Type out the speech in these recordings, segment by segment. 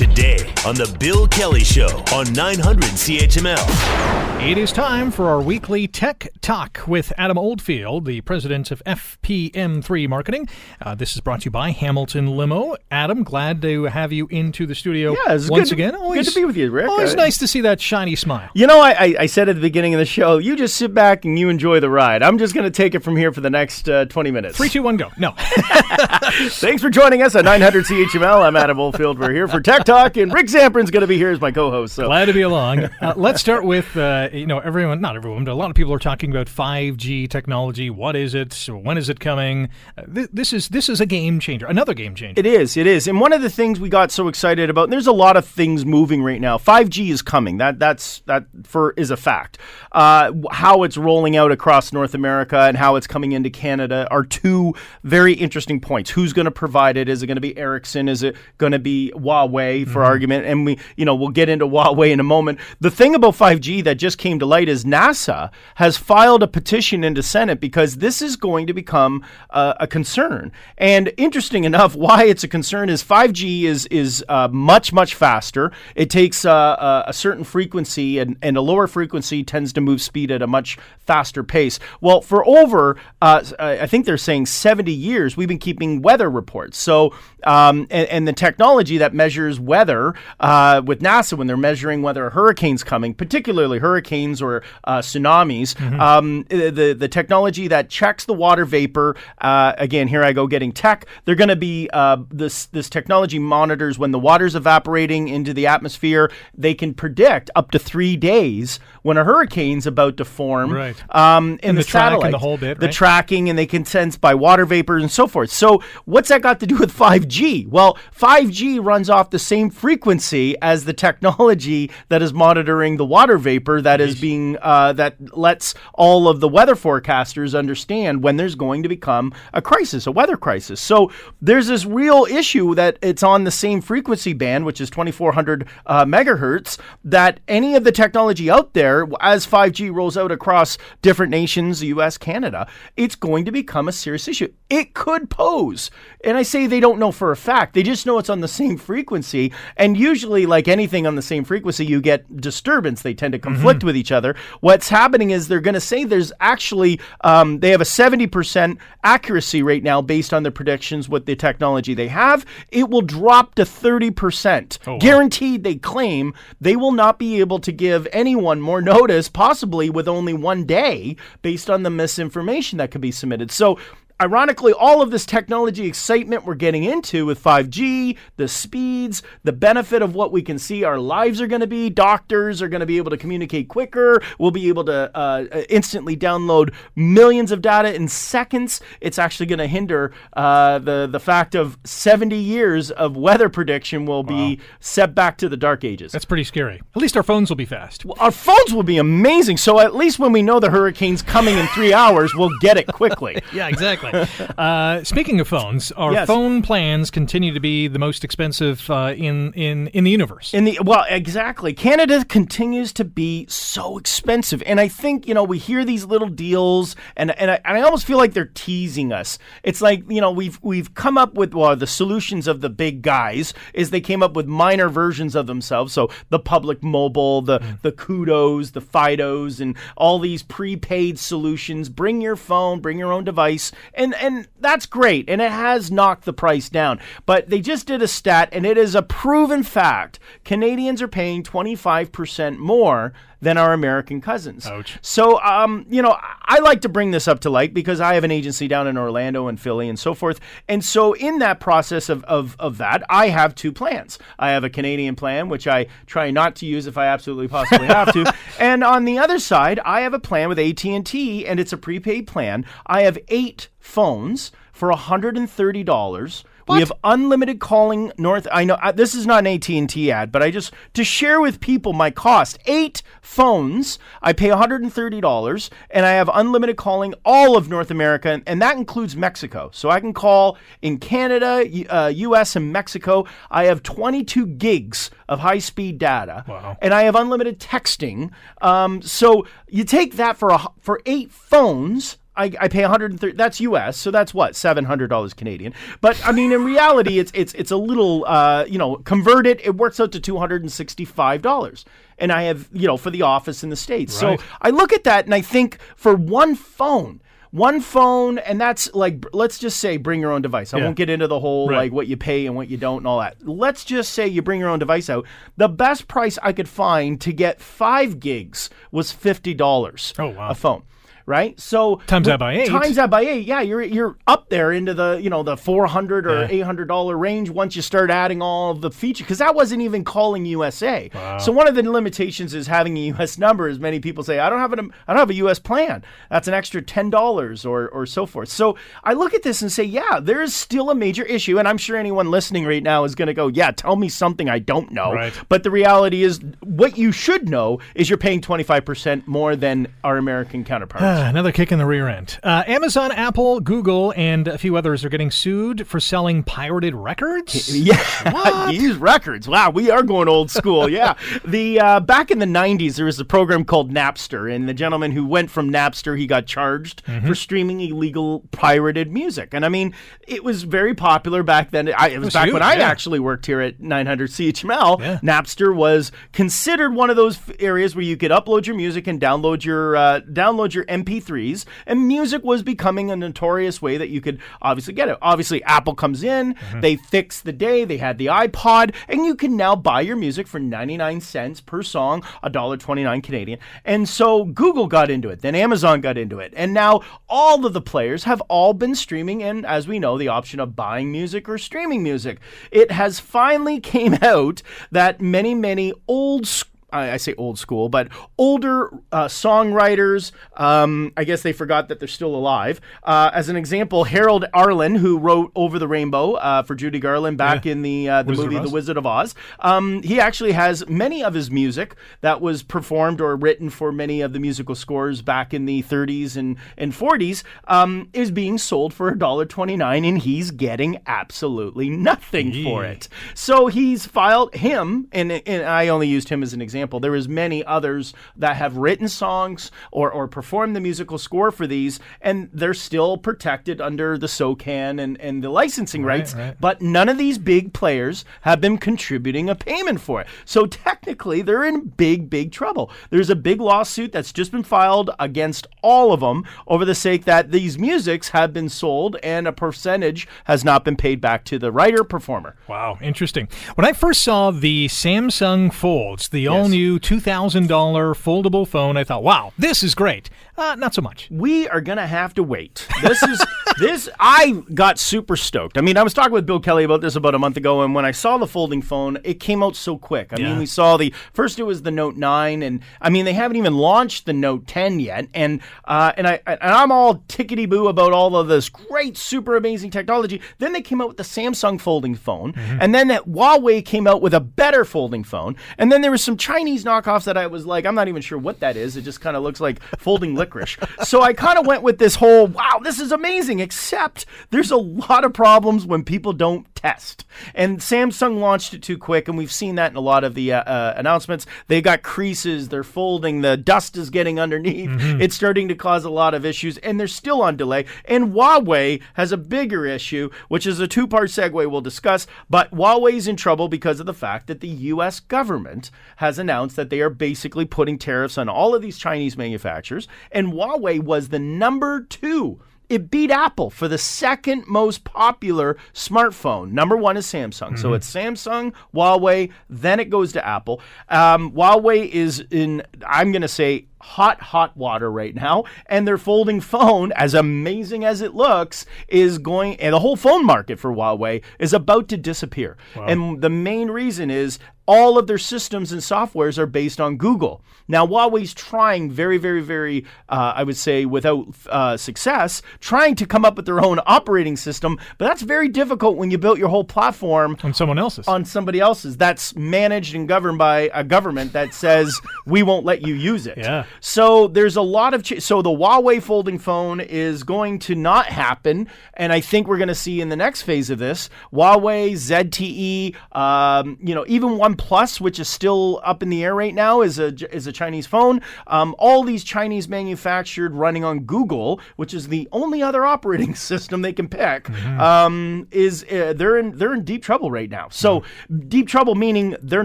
today on The Bill Kelly Show on 900 CHML. It is time for our weekly Tech Talk with Adam Oldfield, the president of FPM3 Marketing. Uh, this is brought to you by Hamilton Limo. Adam, glad to have you into the studio Yeah, it's once good, again. good to be with you, Rick. Always Uh, nice to see that shiny smile. You know, I, I, I said at the beginning of the show, you just sit back and you enjoy the ride. I'm just going to take it from here for the next uh, 20 minutes. Three, two, one, go. No. Thanks for joining us at 900 CHML. I'm Adam Oldfield. We're here for Tech Talk, and Rick Zamperin's going to be here as my co-host. So Glad to be along. Uh, let's start with uh, you know everyone, not everyone, but a lot of people are talking about 5G technology. What is it? When is it coming? Uh, th- this is this is a game changer, another game changer. It is, it is. And one of the things we got so excited about, and there's a lot of things moving right now. 5G is coming. That that's that for is a fact. Uh, how it's rolling out across North America and how it's coming into Canada are two very interesting points. Who's going to provide it? Is it going to be Ericsson? Is it going to be Huawei for argument? And we, you know, we'll get into Huawei in a moment. The thing about 5G that just came to light is NASA has filed a petition into Senate because this is going to become uh, a concern. And interesting enough, why it's a concern is 5G is is uh, much much faster. It takes uh, a, a certain frequency, and, and a lower frequency tends to move speed at a much faster pace. Well, for over, uh, I think they're saying 70 years, we've been keeping weather reports. So, um, and, and the technology that measures weather uh, with NASA when they're measuring whether a hurricane's coming, particularly hurricanes or uh, tsunamis, um, the the technology that checks the water vapor. Uh, again, here I go getting tech. They're going to be uh, this this technology monitors when the water's evaporating into the atmosphere. They can predict up to three days when a hurricane's about to form. Right. Um, in And the, the and the whole bit, The right? tracking, and they can sense by water vapor and so forth. So, what's that got to do with 5G? Well, 5G runs off the same frequency as the technology that is monitoring the water vapor that is being uh, that lets all of the weather forecasters understand when there's going to become a crisis, a weather crisis. So, there's this real issue that it's on the same frequency band, which is 2400 uh, megahertz, that any of the technology out there, as 5G rolls out across different nations, the US, Canada, it's going to become a serious issue. It could pose, and I say they don't know for a fact, they just know it's on the same frequency. And usually, like anything on the same frequency, you get disturbance. They tend to conflict with each other. What's happening is they're going to say there's actually, um, they have a 70% accuracy rate now based on their predictions with the technology they have. It will drop to 30%. Guaranteed, they claim they will not be able to give anyone more notice, possibly with only one day, based on the misinformation that could be submitted. So, Ironically, all of this technology excitement we're getting into with 5G, the speeds, the benefit of what we can see our lives are going to be, doctors are going to be able to communicate quicker. We'll be able to uh, instantly download millions of data in seconds. It's actually going to hinder uh, the the fact of 70 years of weather prediction will be set back to the dark ages. That's pretty scary. At least our phones will be fast. Our phones will be amazing. So at least when we know the hurricane's coming in three hours, we'll get it quickly. Yeah, exactly. Uh, speaking of phones, our Yes. phone plans continue to be the most expensive uh, in in in the universe. In the well, exactly. Canada continues to be so expensive, and I think you know we hear these little deals, and and I, and I almost feel like they're teasing us. It's like you know we've we've come up with well the solutions of the big guys is they came up with minor versions of themselves. So the public mobile, the the Koodos, the Fidos, and all these prepaid solutions. Bring your phone, bring your own device, and and that's great, and it has knocked the price down. But they just did a stat, and it is a proven fact. Canadians are paying twenty five percent more than our American cousins. Ouch. So, um, you know, I- like to bring this up to light because I have an agency down in Orlando and Philly and so forth. And so, in that process of, of, of that, I have two plans. I have a Canadian plan, which I try not to use if I absolutely possibly have to. And on the other side, I have a plan with AT&T, and it's a prepaid plan. I have eight phones for $130. We have unlimited calling north. I know uh, this is not an AT&T ad, but I just to share with people my cost. 8 phones, I pay $130 and I have unlimited calling all of North America and, and that includes Mexico. So I can call in Canada, uh, US and Mexico. I have 22 gigs of high-speed data. Wow. And I have unlimited texting. Um, so you take that for a, for 8 phones I, I pay 130. That's U.S. So that's what 700 dollars Canadian. But I mean, in reality, it's it's it's a little. Uh, you know, convert it. It works out to 265 dollars. And I have you know for the office in the states. Right. So I look at that and I think for one phone. One phone, and that's like, let's just say bring your own device. I Yeah. won't get into the whole Right. like what you pay and what you don't and all that. Let's just say you bring your own device out. The best price I could find to get five gigs was fifty dollars. Oh, wow. A phone. Right, so Times that by eight. Times that by eight, yeah, you're you're up there into the you know the four hundred or Yeah. eight hundred dollar range once you start adding all the features because that wasn't even calling USA. So one of the limitations is having a US number. As many people say, I don't have an I don't have a US plan. That's an extra ten dollars or or so forth. So I look at this and say, yeah, there is still a major issue, and I'm sure anyone listening right now is going to go, yeah, tell me something I don't know. Right. But the reality is, what you should know is you're paying twenty five percent more than our American counterparts. Ah, Another kick in the rear end. Uh, Amazon, Apple, Google, and a few others are getting sued for selling pirated records. Yeah, use records. Wow, we are going old school. Yeah, the uh, back in the '90s, there was a program called Napster, and the gentleman who went from Napster, he got charged for streaming illegal pirated music. And I mean, it was very popular back then. I, it was was back huge, when I yeah. actually worked here at 900 CHML. Yeah. Napster was considered one of those areas where you could upload your music and download your uh, download your MP3s, and music was becoming a notorious way that you could obviously get it. Obviously, Apple comes in, mm-hmm. they fix the day, they had the iPod, and you can now buy your music for 99 cents per song, $1.29 Canadian. And so Google got into it, then Amazon got into it, and now all of the players have all been streaming, and as we know, the option of buying music or streaming music. It has finally came out that many, many old school I I say old school, but older uh, songwriters. Um, I guess they forgot that they're still alive. Uh, as an example, Harold Arlen, who wrote "Over the Rainbow" uh, for Judy Garland back Yeah. in the uh, the Wizard movie "The Wizard of Oz," um, he actually has many of his music that was performed or written for many of the musical scores back in the 30s and and 40s um, is being sold for $1.29, and he's getting absolutely nothing for it. So he's filed him, and, and I only used him as an example. There is many others that have written songs or, or performed the musical score for these, and they're still protected under the SOCAN and, and the licensing Right, rights. right. But none of these big players have been contributing a payment for it. So technically, they're in big, big trouble. There's a big lawsuit that's just been filed against all of them over the sake that these musics have been sold and a percentage has not been paid back to the writer performer. Wow, interesting. When I first saw the Samsung Folds, the all new $2,000 foldable phone, I thought, wow, this is great. Uh, not so much. we are gonna have to wait. This is this. I got super stoked. I mean, I was talking with Bill Kelly about this about a month ago, and when I saw the folding phone, it came out so quick. I Yeah. mean, we saw the first it was the Note Nine, and I mean they haven't even launched the Note Ten yet, and uh, and I and I'm all tickety boo about all of this great, super amazing technology. Then they came out with the Samsung folding phone, and then that Huawei came out with a better folding phone, and then there was some Chinese knockoffs that I was like, I'm not even sure what that is. It just kind of looks like folding licorice. So I kind of went with this whole, wow, this is amazing. Except there's a lot of problems when people don't test. And Samsung launched it too quick, and we've seen that in a lot of the uh, uh, announcements. They got creases, they're folding, the dust is getting underneath. It's starting to cause a lot of issues, and they're still on delay. And Huawei has a bigger issue, which is a two part segue we'll discuss. But Huawei's in trouble because of the fact that the U.S. government has announced that they are basically putting tariffs on all of these Chinese manufacturers, and Huawei was the number two it beat Apple for the second most popular smartphone. Number one is Samsung. So it's Samsung, Huawei, then it goes to Apple. Um, Huawei is in, I'm going to say, hot, hot water right now. And their folding phone, as amazing as it looks, is going, and the whole phone market for Huawei is about to disappear. And the main reason is all of their systems and softwares are based on Google. Now, Huawei's trying very, very, very, uh, I would say, without uh, success, trying to come up with their own operating system, but that's very difficult when you built your whole platform On someone else's. on somebody else's that's managed and governed by a government that says we won't let you use it. Yeah. So there's a lot of ch- so the Huawei folding phone is going to not happen, and I think we're going to see in the next phase of this Huawei, ZTE, um, you know, even OnePlus Plus, which is still up in the air right now, is a is a Chinese phone. Um, all these Chinese manufactured, running on Google, which is the only other operating system they can pick, Mm-hmm. um, is uh, they're in they're in deep trouble right now. So deep trouble meaning they're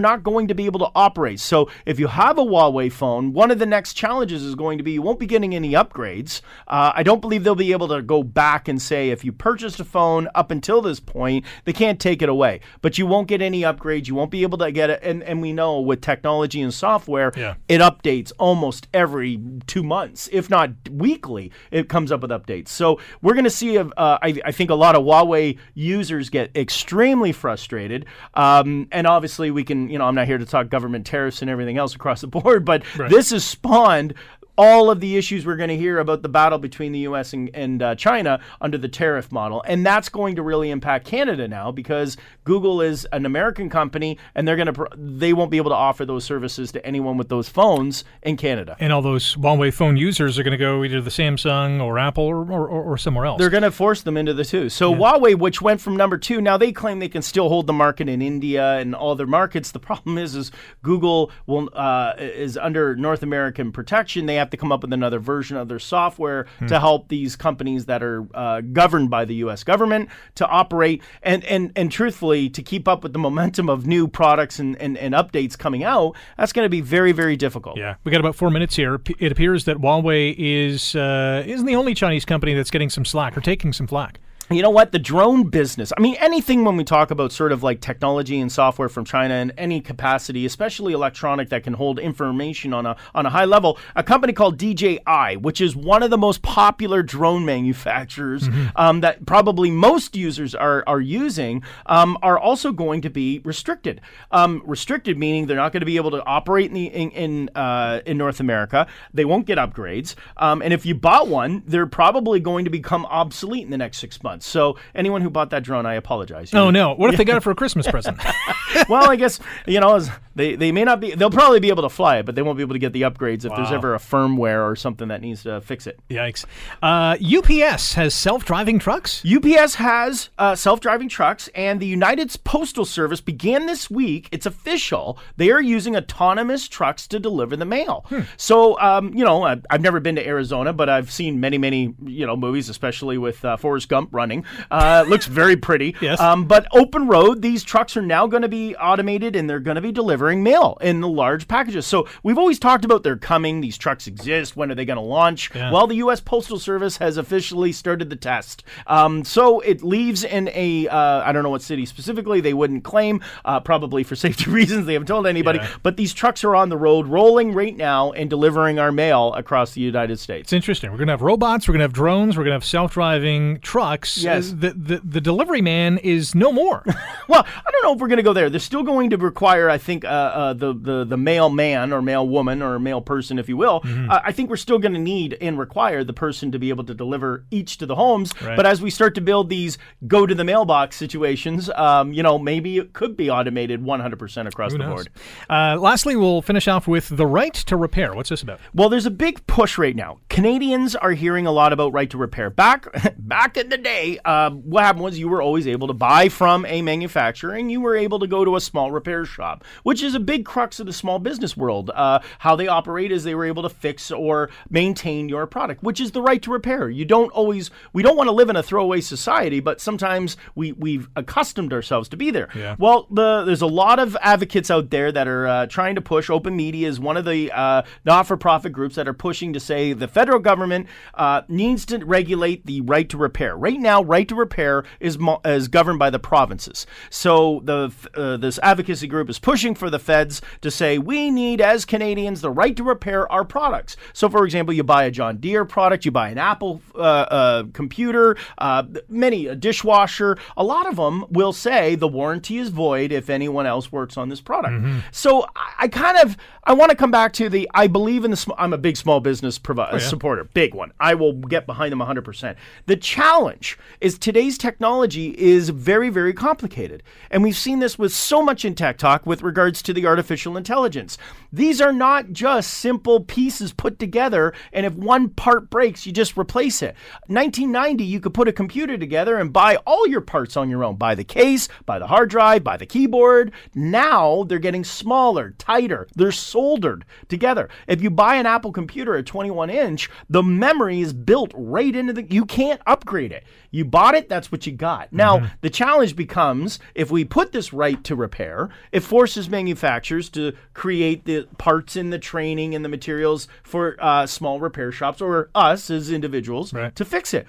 not going to be able to operate. So if you have a Huawei phone, one of the next challenges is going to be you won't be getting any upgrades. Uh, I don't believe they'll be able to go back and say if you purchased a phone up until this point, they can't take it away. But you won't get any upgrades. You won't be able to get it. And, and we know with technology and software, Yeah. it updates almost every two months, if not weekly. It comes up with updates. So we're going to see, uh, I, I think, a lot of Huawei users get extremely frustrated. Um, and obviously, we can, you know, I'm not here to talk government tariffs and everything else across the board, but this has spawned all of the issues we're going to hear about the battle between the U.S. and, and uh, China under the tariff model, and that's going to really impact Canada now because Google is an American company, and they're going to pr- they won't be able to offer those services to anyone with those phones in Canada. And all those Huawei phone users are going to go either the Samsung or Apple or, or, or somewhere else. They're going to force them into the two. So Huawei, which went from number two, now they claim they can still hold the market in India and all their markets. The problem is, is Google will uh, is under North American protection. They have to come up with another version of their software to help these companies that are uh, governed by the U.S. government to operate and and and truthfully to keep up with the momentum of new products and and, and updates coming out. That's going to be very very difficult. Yeah, we got about four minutes here. It appears that Huawei is uh, isn't the only Chinese company that's getting some slack or taking some flack. You know what? The drone business. I mean, anything when we talk about sort of like technology and software from China in any capacity, especially electronic that can hold information on a on a high level. A company called DJI, which is one of the most popular drone manufacturers um, that probably most users are are using, um, are also going to be restricted. Um, restricted meaning they're not going to be able to operate in the in in, uh, in North America. They won't get upgrades, um, and if you bought one, they're probably going to become obsolete in the next six months. So anyone who bought that drone, I apologize. Oh no! What if they got it for a Christmas present? well, I guess you know they they may not be. They'll probably be able to fly it, but they won't be able to get the upgrades if there's ever a firmware or something that needs to fix it. Yikes! Uh, UPS has self-driving trucks. UPS has uh, self-driving trucks, and the United Postal Service began this week. It's official. They are using autonomous trucks to deliver the mail. So, um, you know, I, I've never been to Arizona, but I've seen many, many, you know, movies, especially with uh, Forrest Gump running. Uh, it looks very pretty. Yes. Um, but open road, these trucks are now going to be automated, and they're going to be delivering mail in the large packages. So we've always talked about they're coming. These trucks exist. When are they going to launch? Yeah. Well, the U.S. Postal Service has officially started the test. Um, so it leaves in a uh, I don't know what city specifically. They wouldn't claim, uh, probably for safety reasons. They haven't told anybody. Yeah. But these trucks are on the road, rolling right now and delivering our mail across the United States. It's interesting. We're going to have robots. We're going to have drones. We're going to have self-driving trucks. Yes. Uh, The, the the delivery man is no more. Well, I don't know if we're going to go there. They're still going to require, I think, uh, uh, the the the male man or male woman or male person, if you will. Mm-hmm. Uh, I think we're still going to need and require the person to be able to deliver each to the homes. Right. But as we start to build these go to the mailbox situations, um, you know, maybe it could be automated 100% across Who the knows? board. Uh, lastly, we'll finish off with the right to repair. What's this about? Well, there's a big push right now. Canadians are hearing a lot about right to repair. Back back in the day, um, what happened was you were always able to buy from a manufacturer, and you were able to go to a small repair shop, which is a big crux of the small business world. Uh, how they operate is they were able to fix or maintain your product, which is the right to repair. You don't always. We don't want to live in a throwaway society, but sometimes we we've accustomed ourselves to be there. Yeah. Well, the, there's a lot of advocates out there that are uh, trying to push. Open Media is one of the uh, not-for-profit groups that are pushing to say the federal government uh, needs to regulate the right to repair. Right now, right to repair is mo- is governed by the provinces. So the uh, this advocacy group is pushing for the feds to say we need, as Canadians, the right to repair our products. So, for example, you buy a John Deere product, you buy an Apple uh, uh, computer, uh, many a dishwasher. A lot of them will say the warranty is void if anyone else works on this product. So I, I kind of I want to come back to the I believe in the. Sm- I'm a big small business provi- supporter, big one. I will get behind them 100. percent The challenge is today's technology is very, very complicated. And we've seen this with so much in Tech Talk with regards to the artificial intelligence. These are not just simple pieces put together, and if one part breaks, you just replace it. 1990, you could put a computer together and buy all your parts on your own buy the case, buy the hard drive, buy the keyboard. Now they're getting smaller, tighter, they're soldered together. If you buy an Apple computer at 21 inch, the memory is built right into the, you can't upgrade it. You bought it, that's what you got. Now, mm-hmm. the challenge becomes if we put this right to repair, it forces manufacturers to create the parts and the training and the materials for uh, small repair shops or us as individuals right. to fix it.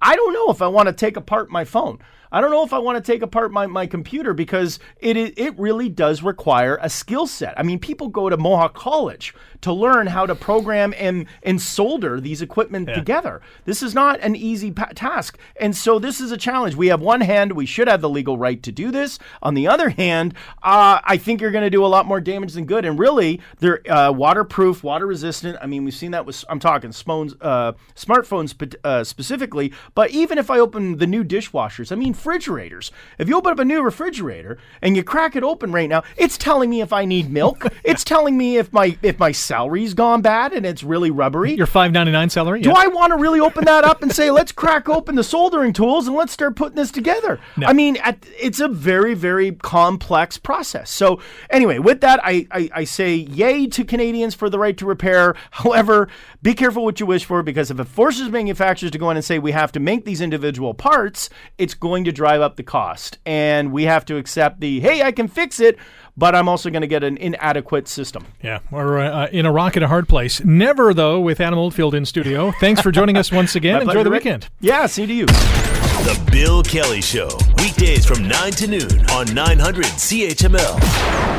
I don't know if I want to take apart my phone. I don't know if I want to take apart my, my computer because it it really does require a skill set. I mean, people go to Mohawk College to learn how to program and and solder these equipment yeah. together. This is not an easy pa- task, and so this is a challenge. We have one hand, we should have the legal right to do this. On the other hand, uh, I think you're going to do a lot more damage than good. And really, they're uh, waterproof, water resistant. I mean, we've seen that with I'm talking phones, uh, smartphones uh, specifically. But even if I open the new dishwashers, I mean refrigerators. If you open up a new refrigerator and you crack it open right now, it's telling me if I need milk. it's telling me if my if my celery's gone bad and it's really rubbery. Your five ninety nine celery. Do I want to really open that up and say let's crack open the soldering tools and let's start putting this together? No. I mean, at, it's a very very complex process. So anyway, with that, I, I I say yay to Canadians for the right to repair. However, be careful what you wish for because if it forces manufacturers to go in and say we have to make these individual parts, it's going to drive up the cost. And we have to accept the, hey, I can fix it, but I'm also going to get an inadequate system. Yeah, we're uh, in a rock and a hard place. Never, though, with Adam Oldfield in studio. Thanks for joining us once again. Enjoy the weekend. Yeah, see you. The Bill Kelly Show, weekdays from 9 to noon on 900 CHML.